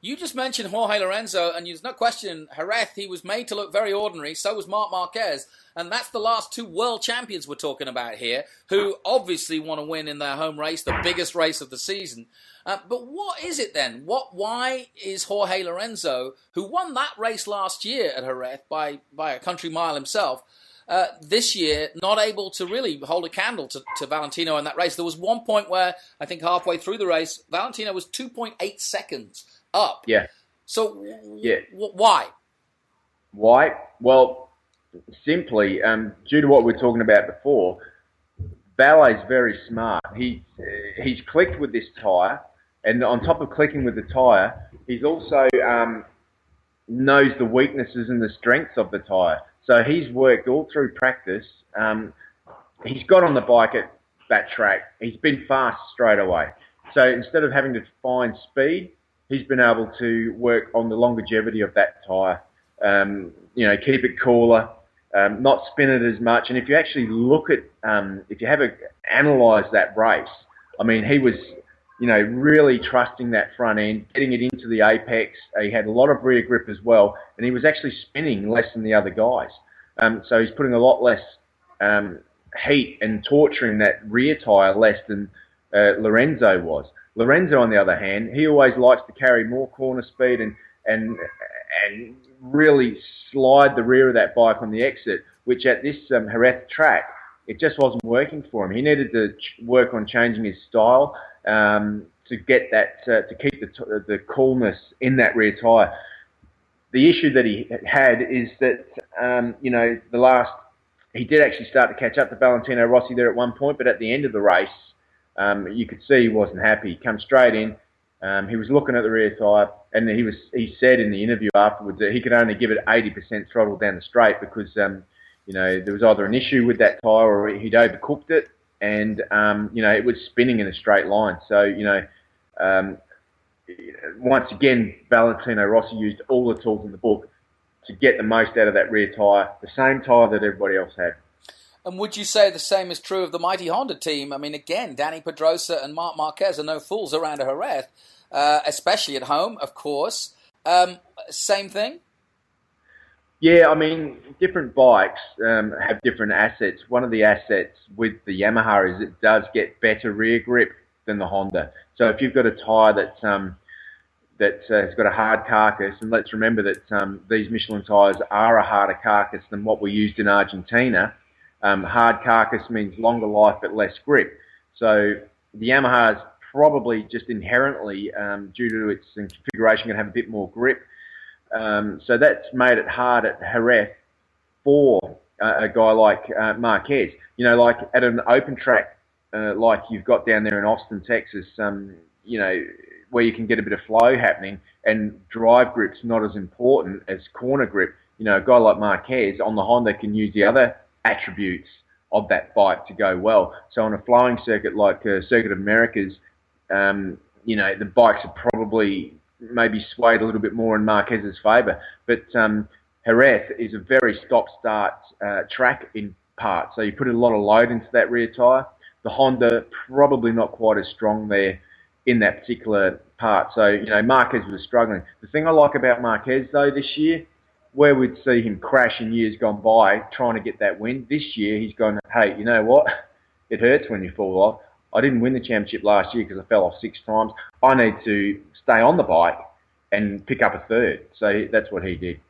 You just mentioned Jorge Lorenzo, and there's no question, Jerez, he was made to look very ordinary. So was Marc Marquez. And that's the last two world champions we're talking about here, who obviously want to win in their home race, the biggest race of the season. Uh, but what is it then? What? Why is Jorge Lorenzo, who won that race last year at Jerez by, by a country mile himself, uh, this year not able to really hold a candle to, to Valentino in that race? There was one point where I think halfway through the race, Valentino was 2.8 seconds up. Yeah. So yeah. W- why? Why? Well, simply um, due to what we are talking about before. Vale's very smart. He he's clicked with this tire, and on top of clicking with the tire, he's also um, knows the weaknesses and the strengths of the tire. So he's worked all through practice. Um, he's got on the bike at that track. He's been fast straight away. So instead of having to find speed, he's been able to work on the longevity of that tyre. Um, you know, keep it cooler, um, not spin it as much. And if you actually look at, um, if you have a analyse that race, I mean, he was, you know, really trusting that front end, getting it into the apex. He had a lot of rear grip as well, and he was actually spinning less than the other guys. Um, so he's putting a lot less um, heat and torturing that rear tyre less than uh, Lorenzo was. Lorenzo, on the other hand, he always likes to carry more corner speed and and and really slide the rear of that bike on the exit, which at this um, Jerez track, it just wasn't working for him. He needed to work on changing his style um, to get that uh, to keep the the coolness in that rear tyre. The issue that he had is that um, you know the last he did actually start to catch up to Valentino Rossi there at one point, but at the end of the race um, you could see he wasn't happy. He come straight in. Um, he was looking at the rear tyre, and he was he said in the interview afterwards that he could only give it 80% throttle down the straight because um, you know there was either an issue with that tyre or he'd overcooked it, and um, you know it was spinning in a straight line. So you know. Um, once again, Valentino Rossi used all the tools in the book to get the most out of that rear tyre, the same tyre that everybody else had. And would you say the same is true of the mighty Honda team? I mean, again, Dani Pedrosa and Marc Marquez are no fools around a Jerez, uh, especially at home, of course. Um, same thing? Yeah, I mean, different bikes um, have different assets. One of the assets with the Yamaha is it does get better rear grip than the Honda. So if you've got a tyre that's um, that uh, has got a hard carcass, and let's remember that um, these Michelin tyres are a harder carcass than what we used in Argentina. Um, hard carcass means longer life but less grip. So the Yamaha is probably just inherently, um, due to its configuration, going to have a bit more grip. Um, so that's made it hard at Jerez for uh, a guy like uh, Marquez. You know, like at an open track uh, like you've got down there in Austin, Texas, um, you know, where you can get a bit of flow happening and drive grip's not as important as corner grip. You know, a guy like Marquez on the Honda can use the other attributes of that bike to go well. So on a flowing circuit like uh, Circuit of Americas, um, you know, the bikes are probably maybe swayed a little bit more in Marquez's favour. But um, Jerez is a very stop-start uh, track in part, so you put a lot of load into that rear tyre. The Honda probably not quite as strong there in that particular part. So, you know, Marquez was struggling. The thing I like about Marquez, though, this year where we'd see him crash in years gone by trying to get that win, this year he's gone, hey, you know what? It hurts when you fall off. I didn't win the championship last year because I fell off six times. I need to stay on the bike and pick up a third. So that's what he did.